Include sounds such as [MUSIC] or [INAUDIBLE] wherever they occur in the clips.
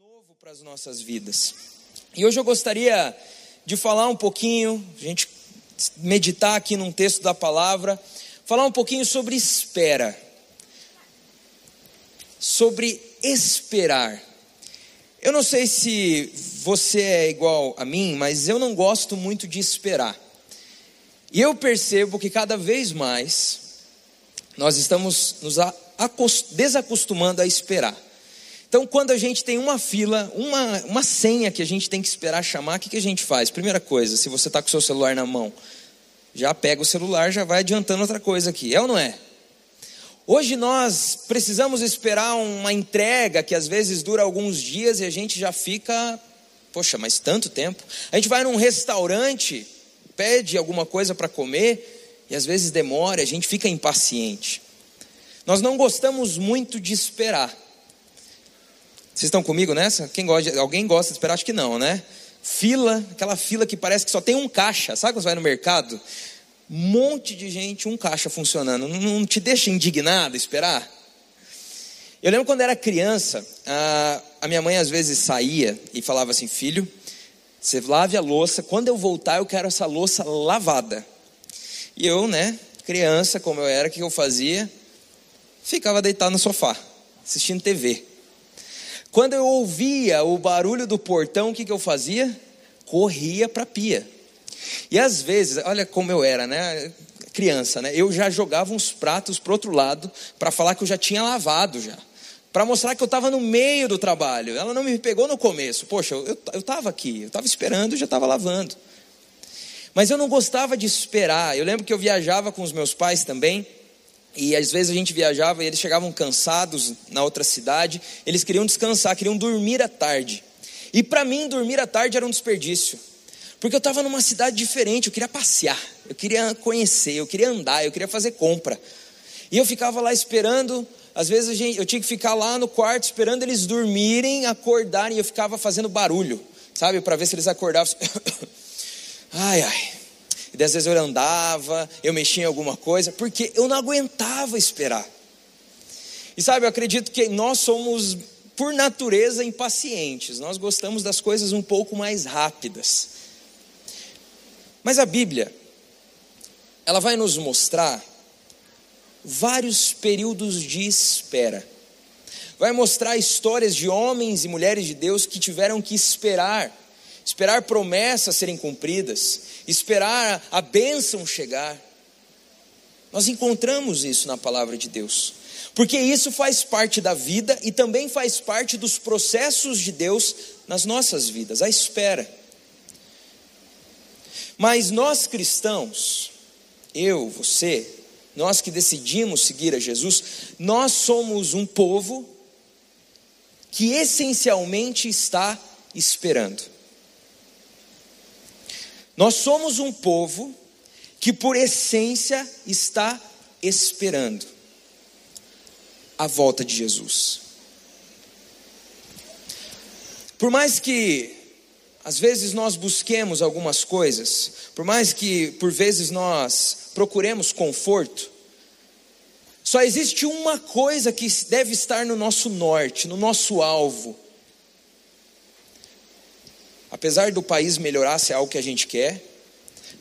novo para as nossas vidas. E hoje eu gostaria de falar um pouquinho, a gente meditar aqui num texto da palavra, falar um pouquinho sobre espera. Sobre esperar. Eu não sei se você é igual a mim, mas eu não gosto muito de esperar. E eu percebo que cada vez mais nós estamos nos desacostumando a esperar. Então, quando a gente tem uma fila, uma, uma senha que a gente tem que esperar chamar, o que, que a gente faz? Primeira coisa, se você está com o seu celular na mão, já pega o celular, já vai adiantando outra coisa aqui. É ou não é? Hoje nós precisamos esperar uma entrega que às vezes dura alguns dias e a gente já fica, poxa, mas tanto tempo. A gente vai num restaurante, pede alguma coisa para comer e às vezes demora, a gente fica impaciente. Nós não gostamos muito de esperar. Vocês estão comigo nessa? Quem gosta alguém gosta de esperar? Acho que não, né? Fila, aquela fila que parece que só tem um caixa. Sabe quando você vai no mercado? Monte de gente, um caixa funcionando. Não, te deixa indignado esperar? Eu lembro quando era criança, a minha mãe às vezes saía e falava assim: Filho, você lave a louça. Quando eu voltar, eu quero essa louça lavada. E eu, né, criança como eu era, o que eu fazia? Ficava deitado no sofá, assistindo TV. Quando eu ouvia o barulho do portão, o que, que eu fazia? Corria para a pia. E às vezes, olha como eu era, né? Criança, né? Eu já jogava uns pratos para outro lado para falar que eu já tinha lavado já. Para mostrar que eu estava no meio do trabalho. Ela não me pegou no começo. Poxa, eu estava aqui, eu estava esperando e já estava lavando. Mas eu não gostava de esperar. Eu lembro que eu viajava com os meus pais também. E às vezes a gente viajava e eles chegavam cansados na outra cidade, eles queriam descansar, queriam dormir à tarde. E para mim, dormir à tarde era um desperdício, porque eu estava numa cidade diferente, eu queria passear, eu queria conhecer, eu queria andar, eu queria fazer compra. E eu ficava lá esperando, às vezes gente, eu tinha que ficar lá no quarto esperando eles dormirem, acordarem, e eu ficava fazendo barulho, sabe, para ver se eles acordavam. [COUGHS] ai, ai. E às vezes eu andava, eu mexia em alguma coisa, porque eu não aguentava esperar. E sabe, eu acredito que nós somos, por natureza, impacientes. Nós gostamos das coisas um pouco mais rápidas. Mas a Bíblia, ela vai nos mostrar vários períodos de espera. Vai mostrar histórias de homens e mulheres de Deus que tiveram que esperar esperar promessas serem cumpridas, esperar a bênção chegar. Nós encontramos isso na palavra de Deus, porque isso faz parte da vida e também faz parte dos processos de Deus nas nossas vidas, a espera. Mas nós cristãos, eu, você, nós que decidimos seguir a Jesus, nós somos um povo que essencialmente está esperando. Nós somos um povo que, por essência, está esperando a volta de Jesus. Por mais que às vezes nós busquemos algumas coisas, por mais que por vezes nós procuremos conforto, só existe uma coisa que deve estar no nosso norte, no nosso alvo, Apesar do país melhorar, se é algo que a gente quer,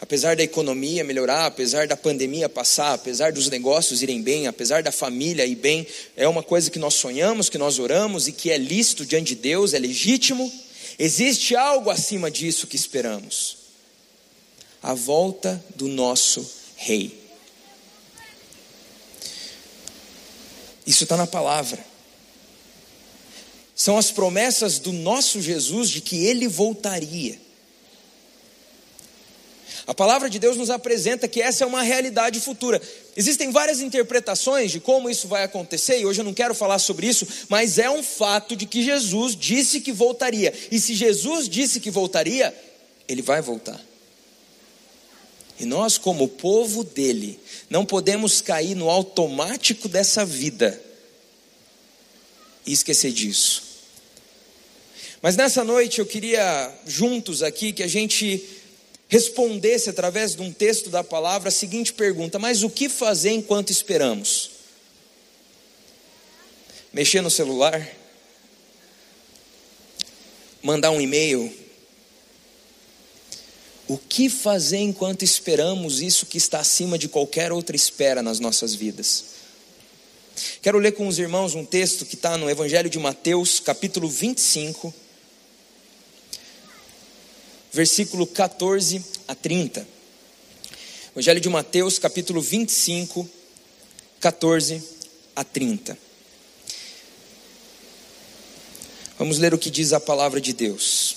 apesar da economia melhorar, apesar da pandemia passar, apesar dos negócios irem bem, apesar da família ir bem, é uma coisa que nós sonhamos, que nós oramos e que é lícito diante de Deus, é legítimo. Existe algo acima disso que esperamos: a volta do nosso Rei. Isso está na palavra são as promessas do nosso Jesus de que ele voltaria. A palavra de Deus nos apresenta que essa é uma realidade futura. Existem várias interpretações de como isso vai acontecer, e hoje eu não quero falar sobre isso, mas é um fato de que Jesus disse que voltaria. E se Jesus disse que voltaria, ele vai voltar. E nós, como povo dele, não podemos cair no automático dessa vida e esquecer disso. Mas nessa noite eu queria, juntos aqui, que a gente respondesse através de um texto da palavra a seguinte pergunta: Mas o que fazer enquanto esperamos? Mexer no celular? mandar um e-mail. O que fazer enquanto esperamos isso que está acima de qualquer outra espera nas nossas vidas? Quero ler com os irmãos um texto que está no Evangelho de Mateus, capítulo 25, versículo 14 a 30. Evangelho de Mateus, capítulo 25, 14 a 30. Vamos ler o que diz a palavra de Deus.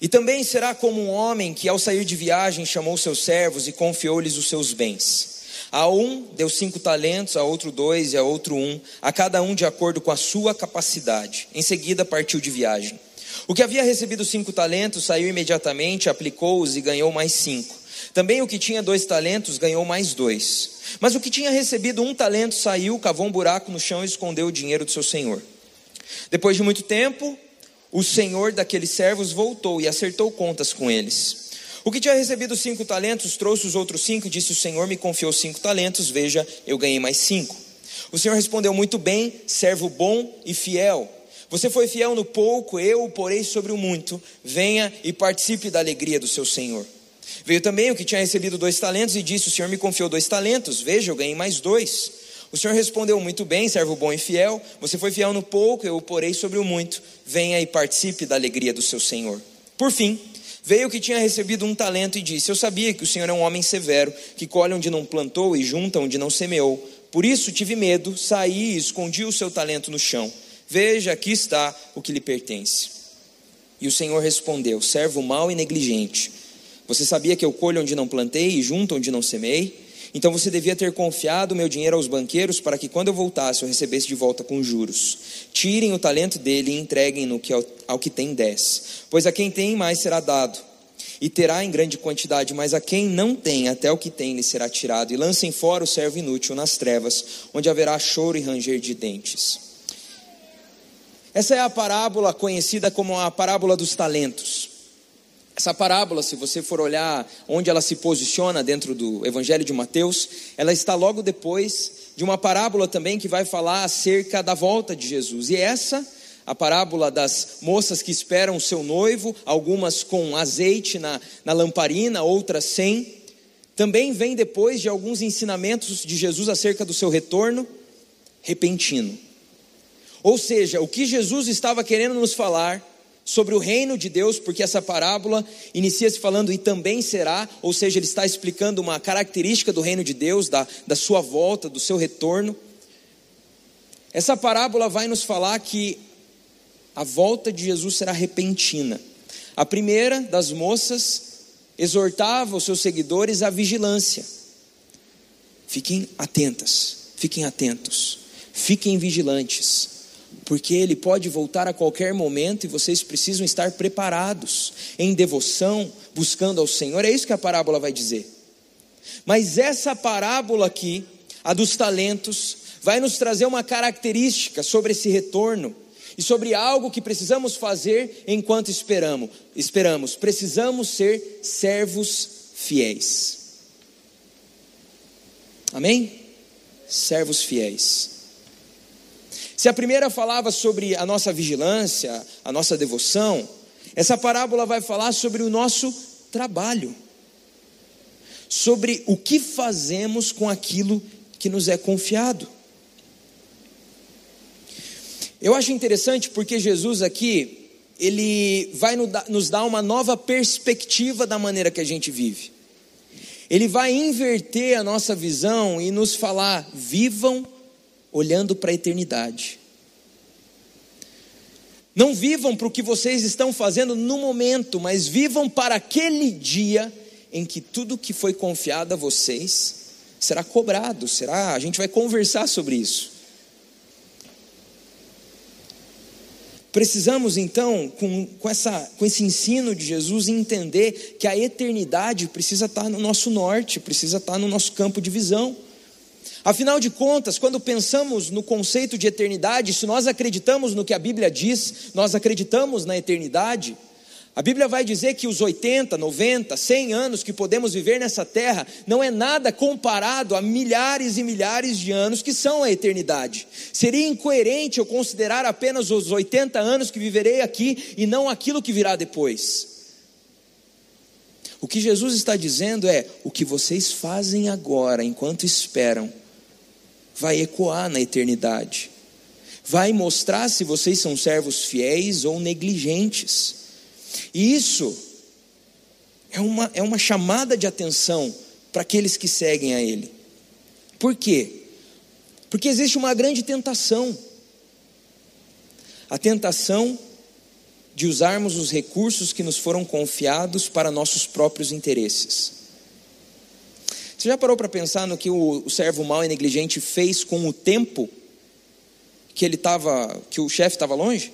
E também será como um homem que, ao sair de viagem, chamou seus servos e confiou-lhes os seus bens. A um deu cinco talentos, a outro dois e a outro um, a cada um de acordo com a sua capacidade. Em seguida partiu de viagem. O que havia recebido cinco talentos saiu imediatamente, aplicou-os e ganhou mais cinco. Também o que tinha dois talentos ganhou mais dois. Mas o que tinha recebido um talento saiu, cavou um buraco no chão e escondeu o dinheiro do seu senhor. Depois de muito tempo, o senhor daqueles servos voltou e acertou contas com eles. O que tinha recebido cinco talentos trouxe os outros cinco e disse: O senhor me confiou cinco talentos, veja, eu ganhei mais cinco. O senhor respondeu: Muito bem, servo bom e fiel. Você foi fiel no pouco, eu o porei sobre o muito. Venha e participe da alegria do seu senhor. Veio também o que tinha recebido dois talentos e disse: O senhor me confiou dois talentos, veja, eu ganhei mais dois. O Senhor respondeu muito bem, servo bom e fiel. Você foi fiel no pouco, eu o porei sobre o muito. Venha e participe da alegria do seu Senhor. Por fim, veio o que tinha recebido um talento e disse: Eu sabia que o Senhor é um homem severo, que colhe onde não plantou e junta onde não semeou. Por isso tive medo, saí e escondi o seu talento no chão. Veja, aqui está o que lhe pertence. E o Senhor respondeu: Servo mau e negligente. Você sabia que eu colho onde não plantei e junto onde não semei? Então você devia ter confiado meu dinheiro aos banqueiros para que quando eu voltasse eu recebesse de volta com juros. Tirem o talento dele e entreguem-no ao, ao que tem dez. Pois a quem tem mais será dado, e terá em grande quantidade, mas a quem não tem, até o que tem lhe será tirado. E lancem fora o servo inútil nas trevas, onde haverá choro e ranger de dentes. Essa é a parábola conhecida como a parábola dos talentos. Essa parábola, se você for olhar onde ela se posiciona dentro do Evangelho de Mateus, ela está logo depois de uma parábola também que vai falar acerca da volta de Jesus. E essa, a parábola das moças que esperam o seu noivo, algumas com azeite na, na lamparina, outras sem, também vem depois de alguns ensinamentos de Jesus acerca do seu retorno repentino. Ou seja, o que Jesus estava querendo nos falar sobre o reino de Deus, porque essa parábola inicia-se falando e também será, ou seja, ele está explicando uma característica do reino de Deus, da, da sua volta, do seu retorno. Essa parábola vai nos falar que a volta de Jesus será repentina. A primeira das moças exortava os seus seguidores à vigilância. Fiquem atentas, fiquem atentos, fiquem vigilantes porque ele pode voltar a qualquer momento e vocês precisam estar preparados, em devoção, buscando ao Senhor. É isso que a parábola vai dizer. Mas essa parábola aqui, a dos talentos, vai nos trazer uma característica sobre esse retorno e sobre algo que precisamos fazer enquanto esperamos. Esperamos, precisamos ser servos fiéis. Amém? Servos fiéis. Se a primeira falava sobre a nossa vigilância, a nossa devoção, essa parábola vai falar sobre o nosso trabalho, sobre o que fazemos com aquilo que nos é confiado. Eu acho interessante porque Jesus aqui, ele vai nos dar uma nova perspectiva da maneira que a gente vive. Ele vai inverter a nossa visão e nos falar: vivam olhando para a eternidade. Não vivam para o que vocês estão fazendo no momento, mas vivam para aquele dia em que tudo que foi confiado a vocês será cobrado, será, a gente vai conversar sobre isso. Precisamos então, com, com, essa, com esse ensino de Jesus, entender que a eternidade precisa estar no nosso norte, precisa estar no nosso campo de visão. Afinal de contas, quando pensamos no conceito de eternidade, se nós acreditamos no que a Bíblia diz, nós acreditamos na eternidade, A Bíblia vai dizer que os 80, 90, 100 anos que podemos viver nessa terra não é nada comparado a milhares e milhares de anos que são a eternidade. Seria incoerente eu considerar apenas os 80 anos que viverei aqui e não aquilo que virá depois. O que Jesus está dizendo é: o que vocês fazem agora, enquanto esperam, vai ecoar na eternidade, vai mostrar se vocês são servos fiéis ou negligentes. E isso é uma, é uma chamada de atenção para aqueles que seguem a Ele. Por quê? Porque existe uma grande tentação. A tentação de usarmos os recursos que nos foram confiados para nossos próprios interesses. Você já parou para pensar no que o, servo mau e negligente fez com o tempo que ele estava, que o chefe estava longe?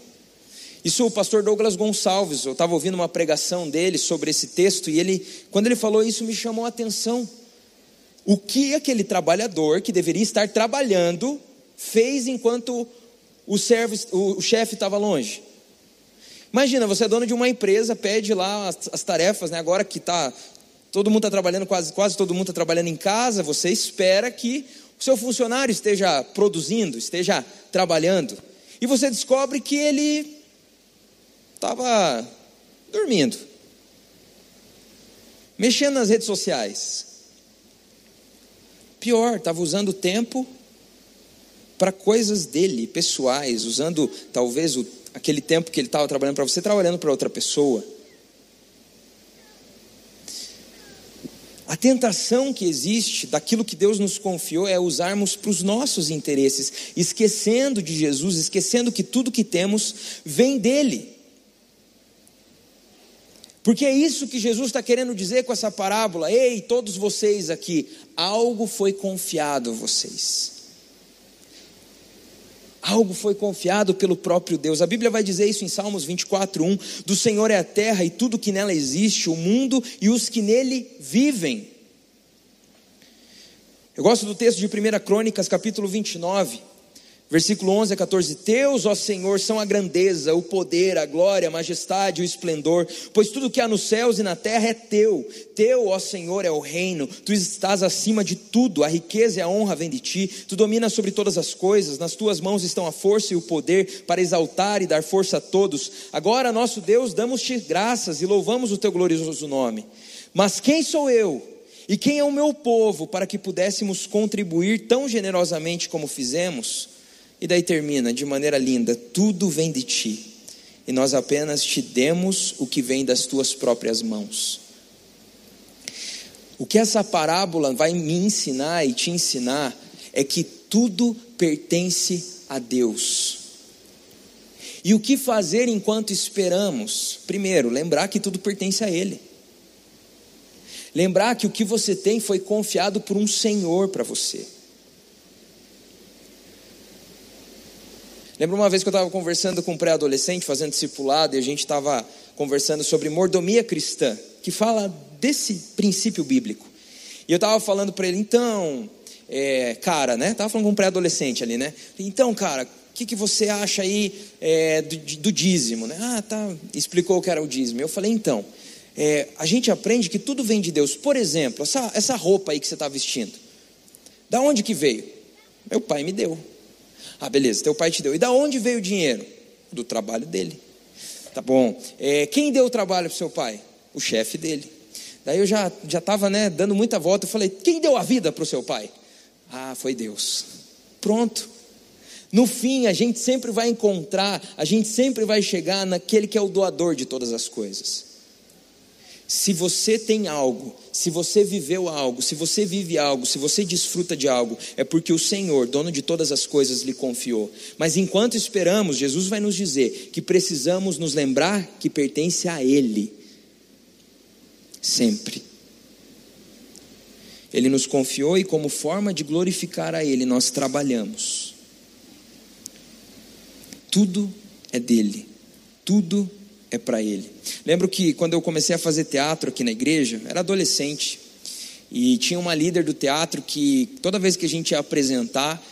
Isso o pastor Douglas Gonçalves, eu estava ouvindo uma pregação dele sobre esse texto e ele, quando ele falou isso, me chamou a atenção. O que aquele trabalhador que deveria estar trabalhando fez enquanto o, servo, o, o chefe estava longe? Imagina, você é dono de uma empresa, pede lá as, as tarefas, né? agora que está todo mundo está trabalhando, quase, quase todo mundo está trabalhando em casa, você espera que o seu funcionário esteja produzindo, esteja trabalhando. E você descobre que ele estava dormindo, mexendo nas redes sociais. Pior, estava usando o tempo para coisas dele, pessoais, usando talvez o, aquele tempo que ele estava trabalhando para você, trabalhando para outra pessoa. A tentação que existe daquilo que Deus nos confiou é usarmos para os nossos interesses, esquecendo de Jesus, esquecendo que tudo que temos vem dele. Porque é isso que Jesus está querendo dizer com essa parábola. Ei, todos vocês aqui, algo foi confiado a vocês. Algo foi confiado pelo próprio Deus. A Bíblia vai dizer isso em Salmos 24, 1: Do Senhor é a terra e tudo que nela existe, o mundo e os que nele vivem. Eu gosto do texto de 1 Crônicas, capítulo 29. Versículo 11 a 14: Teus, ó Senhor, são a grandeza, o poder, a glória, a majestade, o esplendor, pois tudo que há nos céus e na terra é teu. Teu, ó Senhor, é o reino, tu estás acima de tudo, a riqueza e a honra vêm de ti, tu dominas sobre todas as coisas, nas tuas mãos estão a força e o poder para exaltar e dar força a todos. Agora, nosso Deus, damos-te graças e louvamos o teu glorioso nome. Mas quem sou eu? E quem é o meu povo para que pudéssemos contribuir tão generosamente como fizemos? E daí termina de maneira linda: tudo vem de ti, e nós apenas te demos o que vem das tuas próprias mãos. O que essa parábola vai me ensinar e te ensinar é que tudo pertence a Deus. E o que fazer enquanto esperamos? Primeiro, lembrar que tudo pertence a Ele. Lembrar que o que você tem foi confiado por um Senhor para você. Lembro uma vez que eu estava conversando com um pré-adolescente, fazendo discipulado, e a gente estava conversando sobre mordomia cristã, que fala desse princípio bíblico. E eu estava falando para ele, então, é, cara, né? Estava falando com um pré-adolescente ali, né? Então, cara, o que, que você acha aí é, do, do, dízimo, né? Ah, tá. Explicou o que era o dízimo. Eu falei, então, é, a gente aprende que tudo vem de Deus. Por exemplo, essa, essa roupa aí que você está vestindo, da onde que veio? Meu pai me deu. Ah, beleza, teu pai te deu. E da onde veio o dinheiro? Do trabalho dele. Tá bom. É, quem deu o trabalho para seu pai? O chefe dele. Daí eu já já estava né, dando muita volta. Eu falei: quem deu a vida para o seu pai? Ah, foi Deus. Pronto. No fim, a gente sempre vai encontrar, a gente sempre vai chegar naquele que é o doador de todas as coisas. Se você tem algo, se você viveu algo, se você vive algo, se você desfruta de algo, é porque o Senhor, dono de todas as coisas, lhe confiou. Mas enquanto esperamos, Jesus vai nos dizer que precisamos nos lembrar que pertence a Ele. Sempre. Ele nos confiou e, como forma de glorificar a Ele, nós trabalhamos. Tudo é dele, tudo é para Ele. Lembro que quando eu comecei a fazer teatro aqui na igreja, era adolescente, e tinha uma líder do teatro que toda vez que a gente ia apresentar,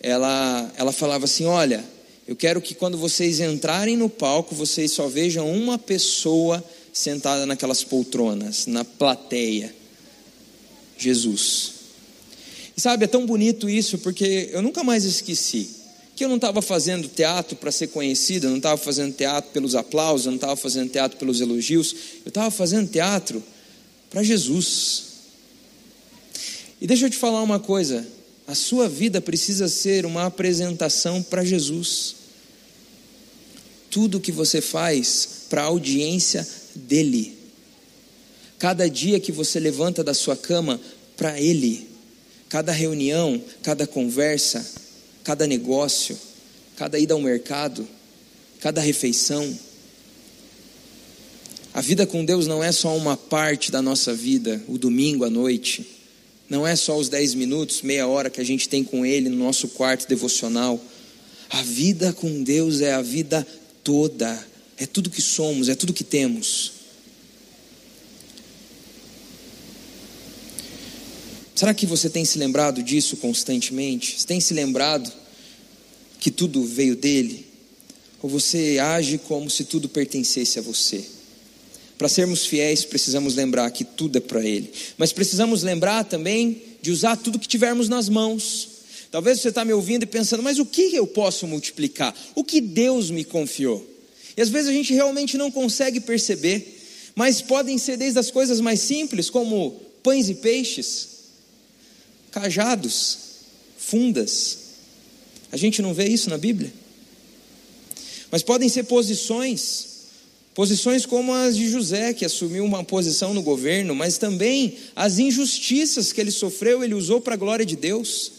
ela, ela falava assim: Olha, Eu quero que quando vocês entrarem no palco, vocês só vejam uma pessoa sentada naquelas poltronas, na plateia. Jesus. E sabe, é tão bonito isso, porque eu nunca mais esqueci eu não estava fazendo teatro para ser conhecido, eu não estava fazendo teatro pelos aplausos, eu não estava fazendo teatro pelos elogios, eu estava fazendo teatro para Jesus. E deixa eu te falar uma coisa: a sua vida precisa ser uma apresentação para Jesus. Tudo que você faz para a audiência dele. Cada dia que você levanta da sua cama para ele. Cada reunião, cada conversa, cada negócio, cada ida ao mercado, cada refeição. A vida com Deus não é só uma parte da nossa vida, o domingo à noite. Não é só os dez minutos, meia hora que a gente tem com Ele no nosso quarto devocional. A vida com Deus é a vida toda, é tudo que somos, é tudo que temos. Será que você tem se lembrado disso constantemente? Você tem se lembrado que tudo veio dele? Ou você age como se tudo pertencesse a você? Para sermos fiéis, precisamos lembrar que tudo é para Ele. Mas precisamos lembrar também de usar tudo que tivermos nas mãos. Talvez você está me ouvindo e pensando, mas o que eu posso multiplicar? O que Deus me confiou? E às vezes a gente realmente não consegue perceber, mas podem ser desde as coisas mais simples, como pães e peixes, cajados, fundas. A gente não vê isso na Bíblia. Mas podem ser posições, Posições como as de José, que assumiu uma posição no governo, mas também as injustiças que ele sofreu, ele usou para a glória de Deus.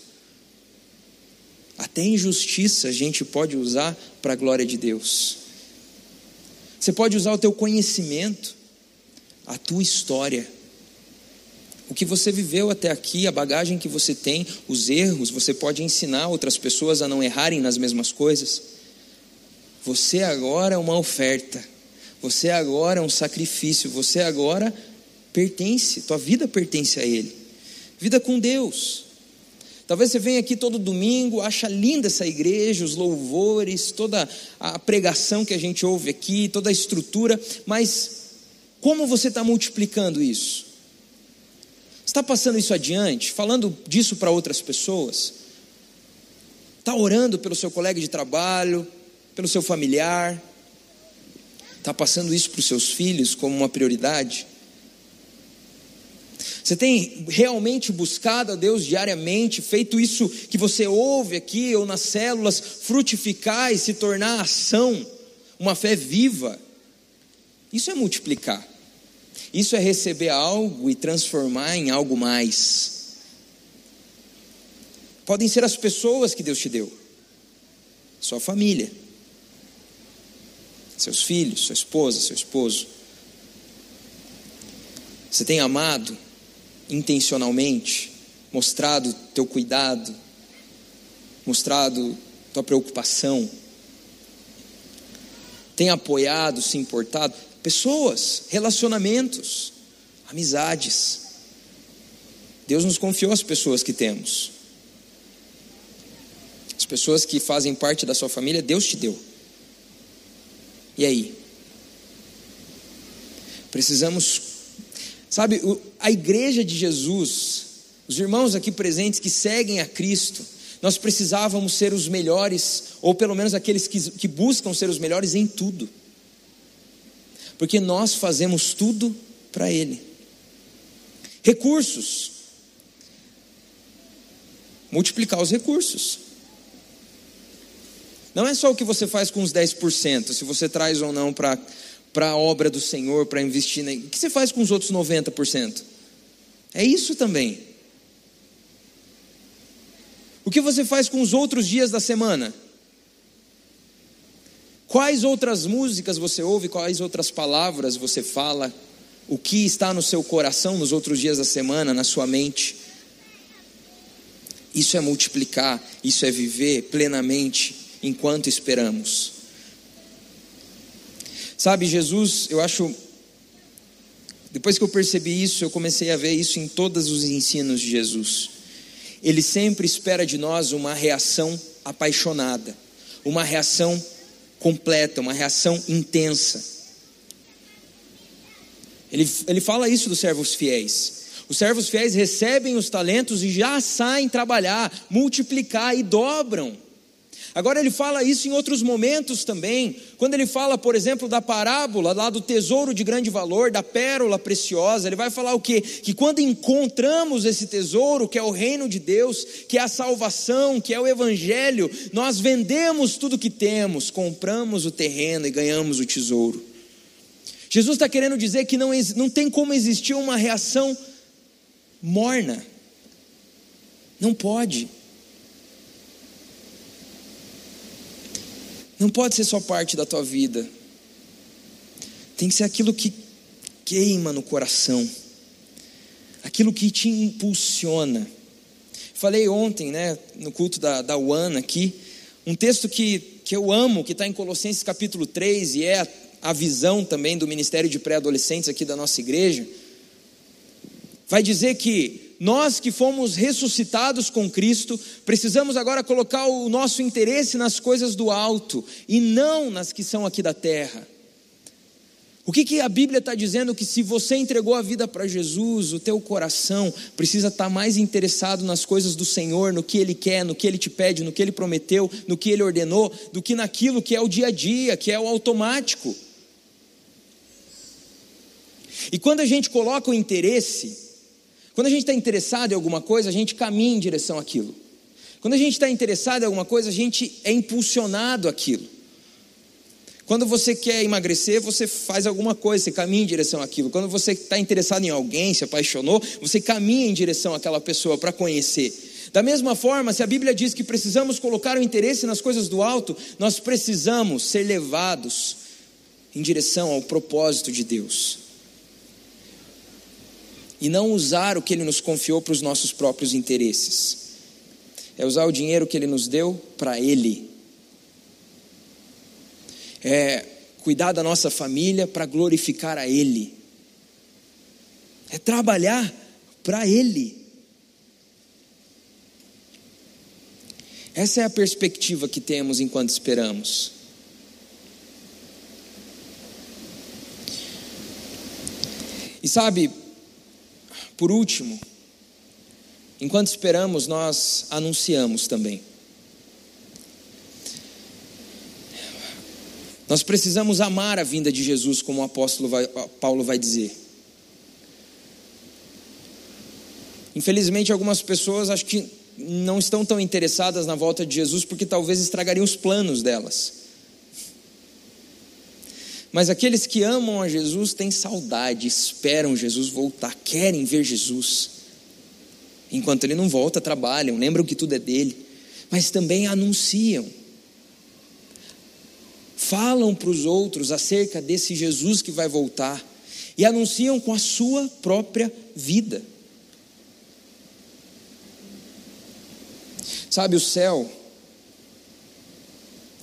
Até injustiça a gente pode usar para a glória de Deus. Você pode usar o teu conhecimento, a tua história, o que você viveu até aqui, a bagagem que você tem, os erros, você pode ensinar outras pessoas a não errarem nas mesmas coisas. Você agora é uma oferta você agora é um sacrifício, você agora pertence, tua vida pertence a Ele. Vida com Deus. Talvez você venha aqui todo domingo, acha linda essa igreja, os louvores, toda a pregação que a gente ouve aqui, toda a estrutura, mas como você está multiplicando isso? Está passando isso adiante, falando disso para outras pessoas? Está orando pelo seu colega de trabalho, pelo seu familiar? Está passando isso para os seus filhos como uma prioridade? Você tem realmente buscado a Deus diariamente, feito isso que você ouve aqui ou nas células, frutificar e se tornar ação, uma fé viva? Isso é multiplicar. Isso é receber algo e transformar em algo mais. Podem ser as pessoas que Deus te deu, sua família seus filhos, sua esposa, seu esposo. Você tem amado intencionalmente, mostrado teu cuidado, mostrado tua preocupação, tem apoiado, se importado, pessoas, relacionamentos, amizades. Deus nos confiou as pessoas que temos. As pessoas que fazem parte da sua família, Deus te deu. E aí? Precisamos, sabe, a igreja de Jesus, os irmãos aqui presentes que seguem a Cristo, nós precisávamos ser os melhores, ou pelo menos aqueles que, que buscam ser os melhores em tudo, porque nós fazemos tudo para Ele. Recursos, multiplicar os recursos. Não é só o que você faz com os 10%, se você traz ou não para a obra do Senhor, para investir. O que você faz com os outros 90%? É isso também. O que você faz com os outros dias da semana? Quais outras músicas você ouve? Quais outras palavras você fala? O que está no seu coração nos outros dias da semana, na sua mente? Isso é multiplicar, isso é viver plenamente enquanto esperamos. Sabe, Jesus, eu acho. Depois que eu percebi isso, eu comecei a ver isso em todos os ensinos de Jesus. Ele sempre espera de nós uma reação apaixonada, uma reação completa, uma reação intensa. Ele, ele fala isso dos servos fiéis. Os servos fiéis recebem os talentos e já saem trabalhar, multiplicar e dobram. Agora ele fala isso em outros momentos também, quando ele fala, por exemplo, da parábola lá do tesouro de grande valor, da pérola preciosa, ele vai falar o quê? Que quando encontramos esse tesouro, que é o reino de Deus, que é a salvação, que é o evangelho, nós vendemos tudo que temos, compramos o terreno e ganhamos o tesouro. Jesus está querendo dizer que não, não tem como existir uma reação morna. Não pode. Não pode ser só parte da tua vida. Tem que ser aquilo que queima no coração, aquilo que te impulsiona. Falei ontem, né, no culto da, da UAN aqui, um texto que, que eu amo, que está em Colossenses capítulo 3, e é a, a visão também do Ministério de Pré-Adolescentes aqui da nossa igreja. Vai dizer que nós que fomos ressuscitados com Cristo, precisamos agora colocar o nosso interesse nas coisas do alto e não nas que são aqui da terra. O que, que a Bíblia está dizendo? Que se você entregou a vida para Jesus, o teu coração precisa estar tá mais interessado nas coisas do Senhor, no que Ele quer, no que Ele te pede, no que Ele prometeu, no que Ele ordenou, do que naquilo que é o dia a dia, que é o automático. E quando a gente coloca o interesse, quando a gente está interessado em alguma coisa, a gente caminha em direção àquilo. Quando a gente está interessado em alguma coisa, a gente é impulsionado àquilo. Quando você quer emagrecer, você faz alguma coisa, você caminha em direção àquilo. Quando você está interessado em alguém, se apaixonou, você caminha em direção àquela pessoa para conhecer. Da mesma forma, se a Bíblia diz que precisamos colocar o interesse nas coisas do alto, nós precisamos ser levados em direção ao propósito de Deus e não usar o que Ele nos confiou para os nossos próprios interesses. É usar o dinheiro que Ele nos deu para Ele. É cuidar da nossa família para glorificar a Ele. É trabalhar para Ele. Essa é a perspectiva que temos enquanto esperamos. E sabe, por último, enquanto esperamos, nós anunciamos também. Nós precisamos amar a vinda de Jesus, como o apóstolo vai, Paulo vai dizer. Infelizmente, algumas pessoas acho que não estão tão interessadas na volta de Jesus porque talvez estragariam os planos delas. Mas aqueles que amam a Jesus têm saudade, esperam Jesus voltar, querem ver Jesus. Enquanto ele não volta, trabalham, lembram que tudo é dele, mas também anunciam. Falam para os outros acerca desse Jesus que vai voltar e anunciam com a sua própria vida. Sabe, o céu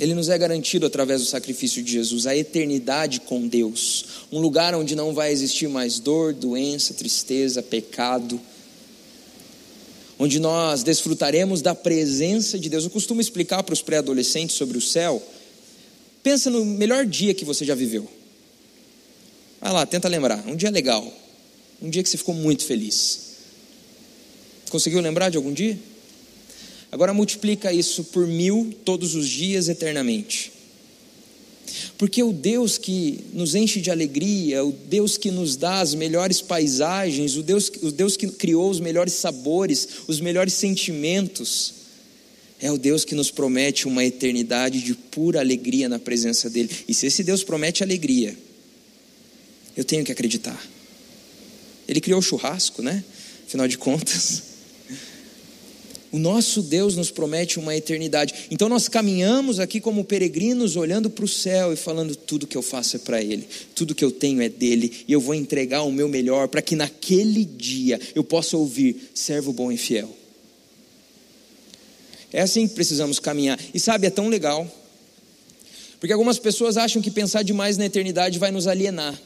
ele nos é garantido através do sacrifício de Jesus, a eternidade com Deus, um lugar onde não vai existir mais dor, doença, tristeza, pecado, onde nós desfrutaremos da presença de Deus. Eu costumo explicar para os pré-adolescentes sobre o céu. Pensa no melhor dia que você já viveu. Vai lá, tenta lembrar. Um dia legal. Um dia que você ficou muito feliz. Conseguiu lembrar de algum dia? Agora multiplica isso por mil todos os dias eternamente. Porque o Deus que nos enche de alegria, o Deus que nos dá as melhores paisagens, o Deus, o Deus que criou os melhores sabores, os melhores sentimentos, é o Deus que nos promete uma eternidade de pura alegria na presença dEle. E se esse Deus promete alegria, eu tenho que acreditar. Ele criou o churrasco, né? Afinal de contas. O nosso Deus nos promete uma eternidade. Então nós caminhamos aqui como peregrinos, olhando para o céu e falando: tudo que eu faço é para Ele, tudo que eu tenho é dele, e eu vou entregar o meu melhor para que naquele dia eu possa ouvir: servo bom e fiel. É assim que precisamos caminhar. E sabe, é tão legal, porque algumas pessoas acham que pensar demais na eternidade vai nos alienar.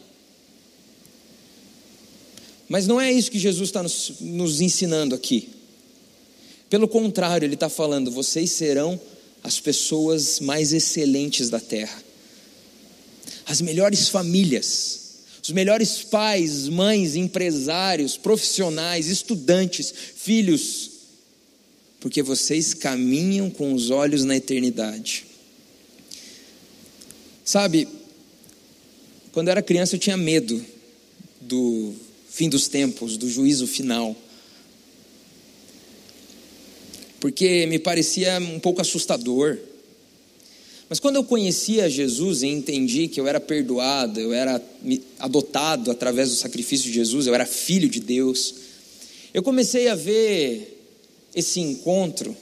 Mas não é isso que Jesus está nos, nos ensinando aqui. Pelo contrário, ele está falando: vocês serão as pessoas mais excelentes da terra, as melhores famílias, os melhores pais, mães, empresários, profissionais, estudantes, filhos, porque vocês caminham com os olhos na eternidade. Sabe, quando eu era criança eu tinha medo do fim dos tempos, do juízo final. Porque me parecia um pouco assustador. Mas quando eu conhecia Jesus e entendi que eu era perdoado, eu era adotado através do sacrifício de Jesus, eu era filho de Deus, eu comecei a ver esse encontro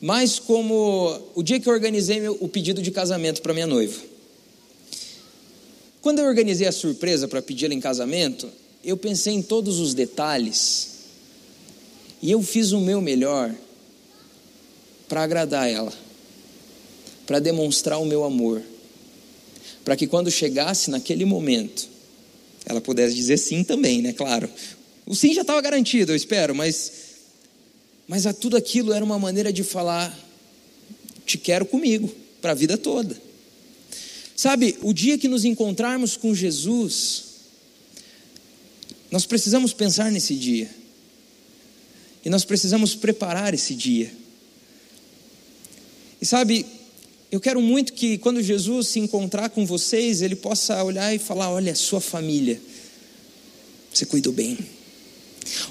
mais como o dia que eu organizei o pedido de casamento para minha noiva. Quando eu organizei a surpresa para pedi-la em casamento, eu pensei em todos os detalhes e eu fiz o meu melhor para agradar ela, para demonstrar o meu amor, para que quando chegasse naquele momento, ela pudesse dizer sim também, né? Claro. O sim já estava garantido, eu espero, mas, mas a tudo aquilo era uma maneira de falar: te quero comigo, para a vida toda. Sabe, o dia que nos encontrarmos com Jesus, nós precisamos pensar nesse dia. E nós precisamos preparar esse dia. E sabe, eu quero muito que quando Jesus se encontrar com vocês, ele possa olhar e falar: olha, sua família, você cuidou bem.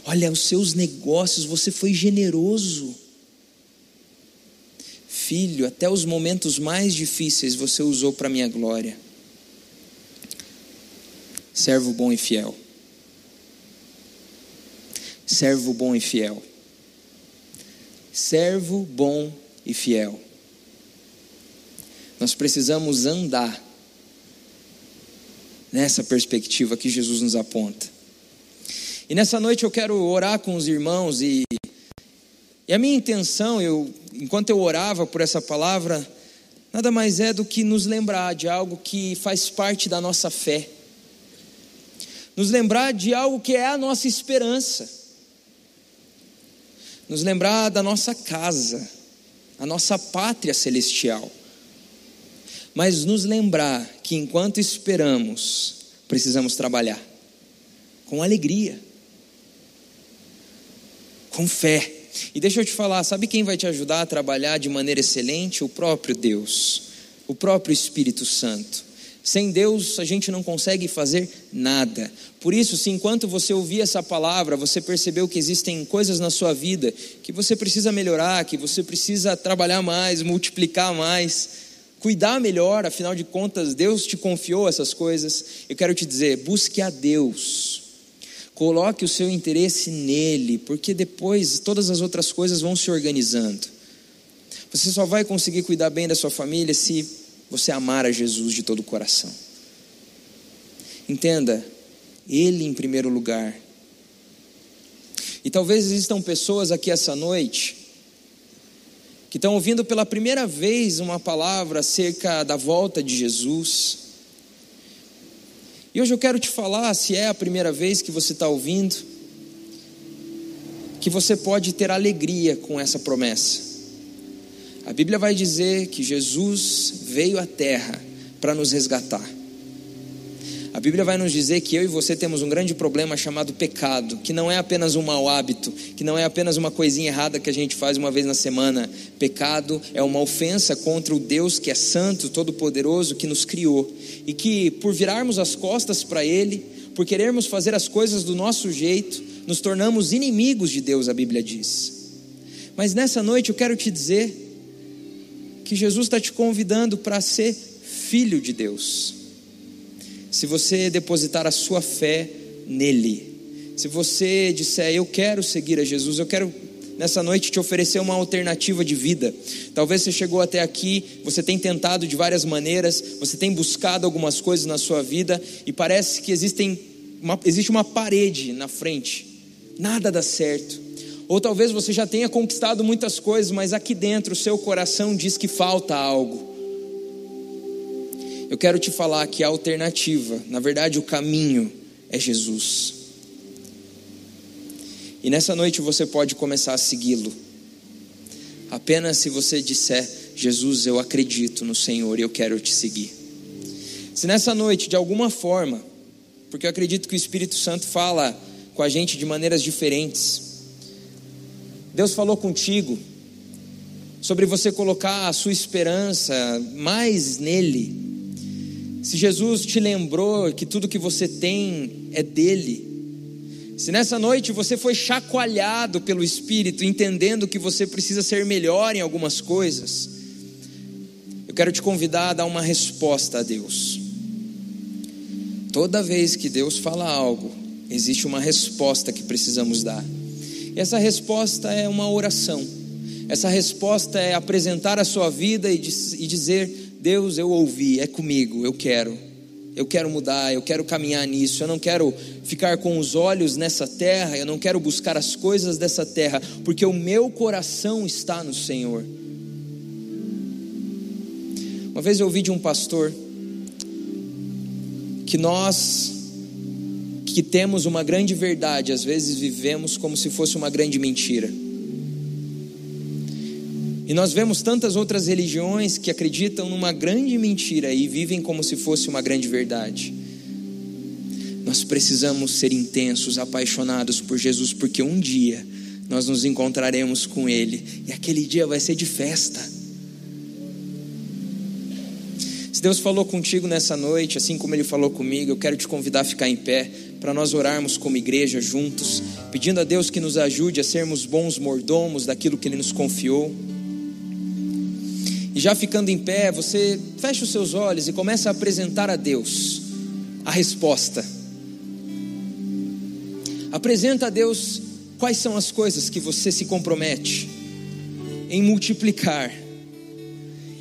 Olha, os seus negócios, você foi generoso filho, até os momentos mais difíceis você usou para minha glória. Servo bom e fiel. Servo bom e fiel. Servo bom e fiel. Nós precisamos andar nessa perspectiva que Jesus nos aponta. E nessa noite eu quero orar com os irmãos e, e a minha intenção, eu enquanto eu orava por essa palavra, nada mais é do que nos lembrar de algo que faz parte da nossa fé, nos lembrar de algo que é a nossa esperança, nos lembrar da nossa casa, a nossa pátria celestial, mas nos lembrar que enquanto esperamos, precisamos trabalhar com alegria, com fé e deixa eu te falar, sabe quem vai te ajudar a trabalhar de maneira excelente? O próprio Deus, o próprio Espírito Santo. Sem Deus a gente não consegue fazer nada. Por isso, se enquanto você ouvir essa palavra, você percebeu que existem coisas na sua vida que você precisa melhorar, que você precisa trabalhar mais, multiplicar mais, cuidar melhor, afinal de contas, Deus te confiou essas coisas. Eu quero te dizer, busque a Deus Coloque o seu interesse nele, porque depois todas as outras coisas vão se organizando. Você só vai conseguir cuidar bem da sua família se você amar a Jesus de todo o coração. Entenda, Ele em primeiro lugar. E talvez existam pessoas aqui essa noite que estão ouvindo pela primeira vez uma palavra acerca da volta de Jesus e hoje eu quero te falar, se é a primeira vez que você está ouvindo, que você pode ter alegria com essa promessa. A Bíblia vai dizer que Jesus veio à terra para nos resgatar. A Bíblia vai nos dizer que eu e você temos um grande problema chamado pecado, que não é apenas um mau hábito, que não é apenas uma coisinha errada que a gente faz uma vez na semana. Pecado é uma ofensa contra o Deus que é santo, todo-poderoso, que nos criou e que, por virarmos as costas para Ele, por querermos fazer as coisas do nosso jeito, nos tornamos inimigos de Deus, a Bíblia diz. Mas nessa noite eu quero te dizer que Jesus está te convidando para ser filho de Deus se você depositar a sua fé nele, se você disser, eu quero seguir a Jesus, eu quero nessa noite te oferecer uma alternativa de vida. Talvez você chegou até aqui, você tem tentado de várias maneiras, você tem buscado algumas coisas na sua vida e parece que existem uma, existe uma parede na frente, nada dá certo. Ou talvez você já tenha conquistado muitas coisas, mas aqui dentro o seu coração diz que falta algo. Eu quero te falar que a alternativa, na verdade, o caminho é Jesus. E nessa noite você pode começar a segui-lo. Apenas se você disser: Jesus, eu acredito no Senhor e eu quero te seguir. Se nessa noite, de alguma forma, porque eu acredito que o Espírito Santo fala com a gente de maneiras diferentes, Deus falou contigo sobre você colocar a sua esperança mais nele. Se Jesus te lembrou que tudo que você tem é dele, se nessa noite você foi chacoalhado pelo Espírito, entendendo que você precisa ser melhor em algumas coisas, eu quero te convidar a dar uma resposta a Deus. Toda vez que Deus fala algo, existe uma resposta que precisamos dar. E essa resposta é uma oração. Essa resposta é apresentar a sua vida e dizer: Deus, eu ouvi, é comigo, eu quero. Eu quero mudar, eu quero caminhar nisso. Eu não quero ficar com os olhos nessa terra, eu não quero buscar as coisas dessa terra, porque o meu coração está no Senhor. Uma vez eu ouvi de um pastor que nós que temos uma grande verdade, às vezes vivemos como se fosse uma grande mentira. E nós vemos tantas outras religiões que acreditam numa grande mentira e vivem como se fosse uma grande verdade. Nós precisamos ser intensos, apaixonados por Jesus, porque um dia nós nos encontraremos com Ele e aquele dia vai ser de festa. Se Deus falou contigo nessa noite, assim como Ele falou comigo, eu quero te convidar a ficar em pé para nós orarmos como igreja juntos, pedindo a Deus que nos ajude a sermos bons mordomos daquilo que Ele nos confiou. E já ficando em pé, você fecha os seus olhos e começa a apresentar a Deus a resposta. Apresenta a Deus quais são as coisas que você se compromete em multiplicar,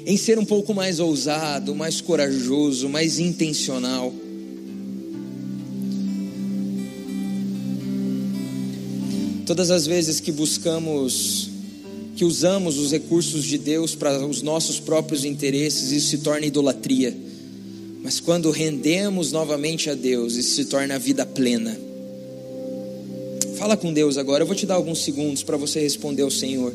em ser um pouco mais ousado, mais corajoso, mais intencional. Todas as vezes que buscamos que usamos os recursos de Deus para os nossos próprios interesses, isso se torna idolatria. Mas quando rendemos novamente a Deus, isso se torna a vida plena. Fala com Deus agora, eu vou te dar alguns segundos para você responder ao Senhor.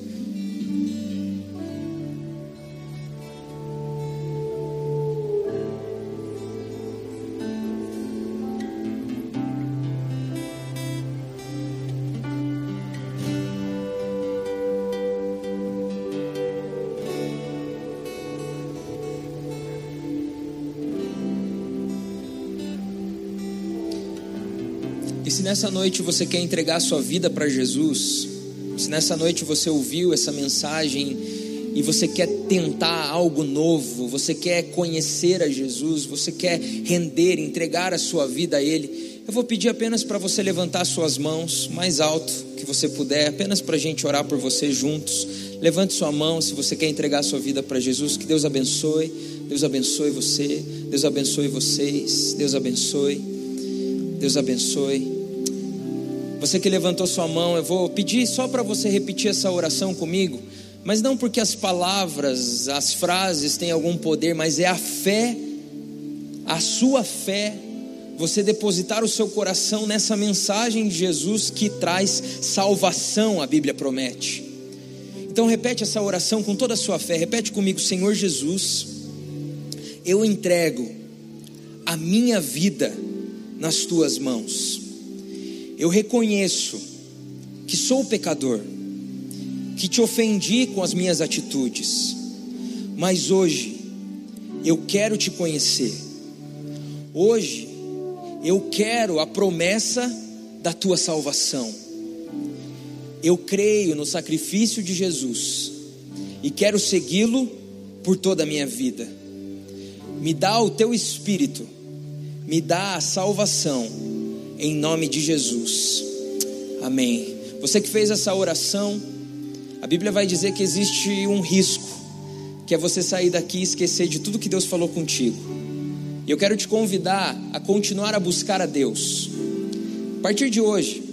Nessa noite você quer entregar sua vida para Jesus, se nessa noite você ouviu essa mensagem e você quer tentar algo novo, você quer conhecer a Jesus, você quer render, entregar a sua vida a Ele, eu vou pedir apenas para você levantar suas mãos mais alto que você puder, apenas para a gente orar por você juntos. Levante sua mão se você quer entregar sua vida para Jesus. Que Deus abençoe. Deus abençoe você. Deus abençoe vocês. Deus abençoe. Deus abençoe. Você que levantou sua mão, eu vou pedir só para você repetir essa oração comigo, mas não porque as palavras, as frases têm algum poder, mas é a fé, a sua fé, você depositar o seu coração nessa mensagem de Jesus que traz salvação, a Bíblia promete. Então repete essa oração com toda a sua fé, repete comigo, Senhor Jesus, eu entrego a minha vida nas tuas mãos eu reconheço que sou pecador, que te ofendi com as minhas atitudes, mas hoje eu quero te conhecer. Hoje eu quero a promessa da tua salvação. Eu creio no sacrifício de Jesus e quero segui-lo por toda a minha vida. Me dá o teu espírito, me dá a salvação em nome de Jesus. Amém. Você que fez essa oração, a Bíblia vai dizer que existe um risco, que é você sair daqui e esquecer de tudo que Deus falou contigo. E eu quero te convidar a continuar a buscar a Deus. A partir de hoje,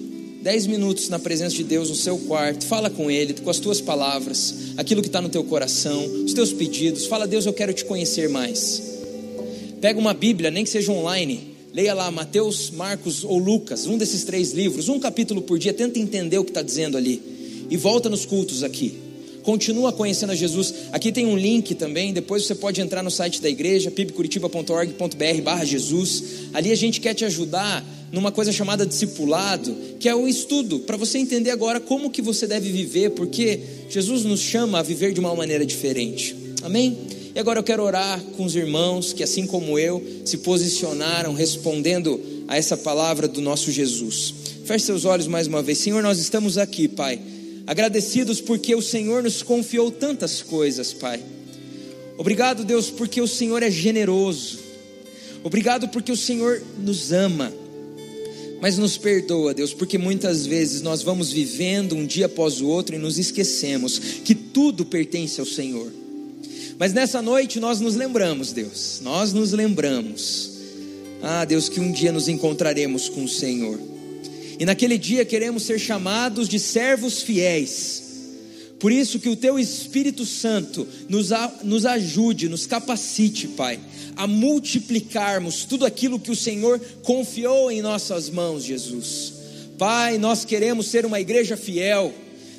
10 minutos na presença de Deus no seu quarto, fala com Ele, com as tuas palavras, aquilo que está no teu coração, os teus pedidos. Fala, Deus, eu quero te conhecer mais. Pega uma Bíblia, nem que seja online Leia lá Mateus, Marcos ou Lucas, um desses três livros, um capítulo por dia, tenta entender o que está dizendo ali. E volta nos cultos aqui. continua conhecendo a Jesus. Aqui tem um link também, depois você pode entrar no site da igreja, pibcuritiba.org.br barra Jesus. Ali a gente quer te ajudar numa coisa chamada discipulado, que é o estudo, para você entender agora como que você deve viver, porque Jesus nos chama a viver de uma maneira diferente. Amém? E agora eu quero orar com os irmãos que, assim como eu, se posicionaram respondendo a essa palavra do nosso Jesus. Feche seus olhos mais uma vez. Senhor, nós estamos aqui, Pai, agradecidos porque o Senhor nos confiou tantas coisas, Pai. Obrigado, Deus, porque o Senhor é generoso. Obrigado porque o Senhor nos ama. Mas nos perdoa, Deus, porque muitas vezes nós vamos vivendo um dia após o outro e nos esquecemos que tudo pertence ao Senhor. Mas nessa noite nós nos lembramos, Deus, nós nos lembramos, ah, Deus, que um dia nos encontraremos com o Senhor, e naquele dia queremos ser chamados de servos fiéis, por isso que o Teu Espírito Santo nos, a, nos ajude, nos capacite, Pai, a multiplicarmos tudo aquilo que o Senhor confiou em nossas mãos, Jesus. Pai, nós queremos ser uma igreja fiel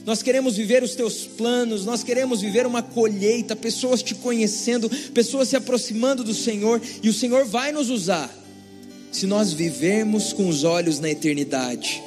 nós queremos viver os teus planos, nós queremos viver uma colheita, pessoas te conhecendo, pessoas se aproximando do Senhor, e o Senhor vai nos usar, se nós vivermos com os olhos na eternidade,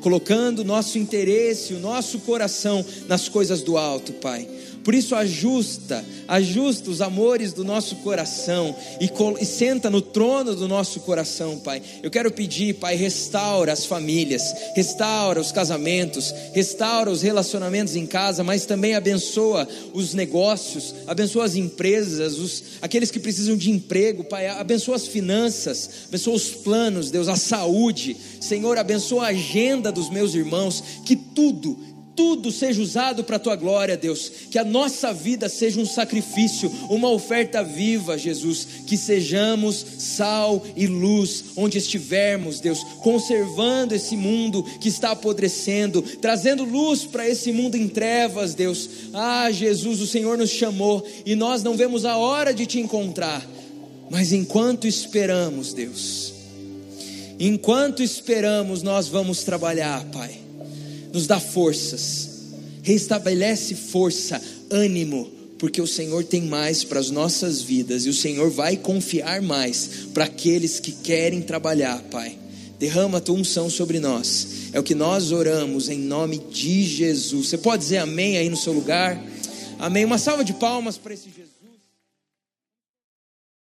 colocando nosso interesse, o nosso coração nas coisas do alto, Pai. Por isso, ajusta, ajusta os amores do nosso coração e, e, senta no trono do nosso coração, Pai. Eu quero pedir, Pai, restaura as famílias, restaura os casamentos, restaura os relacionamentos em casa, mas também abençoa os negócios, abençoa as empresas, os, aqueles que precisam de emprego, Pai. Abençoa as finanças, abençoa os planos, Deus, a saúde. Senhor, abençoa a agenda dos meus irmãos, que tudo tudo seja usado para a tua glória, Deus. Que a nossa vida seja um sacrifício, uma oferta viva, Jesus. Que sejamos sal e luz onde estivermos, Deus, conservando esse mundo que está apodrecendo, trazendo luz para esse mundo em trevas, Deus. Ah, Jesus, o Senhor nos chamou e nós não vemos a hora de te encontrar. Mas enquanto esperamos, Deus, enquanto esperamos, nós vamos trabalhar, Pai nos dá forças, restabelece força, ânimo, porque o Senhor tem mais para as nossas vidas e o Senhor vai confiar mais para aqueles que querem trabalhar, Pai. Derrama a tua unção sobre nós, é o que nós oramos em nome de Jesus. Você pode dizer amém aí no seu lugar? Amém. Uma salva de palmas para esse Jesus.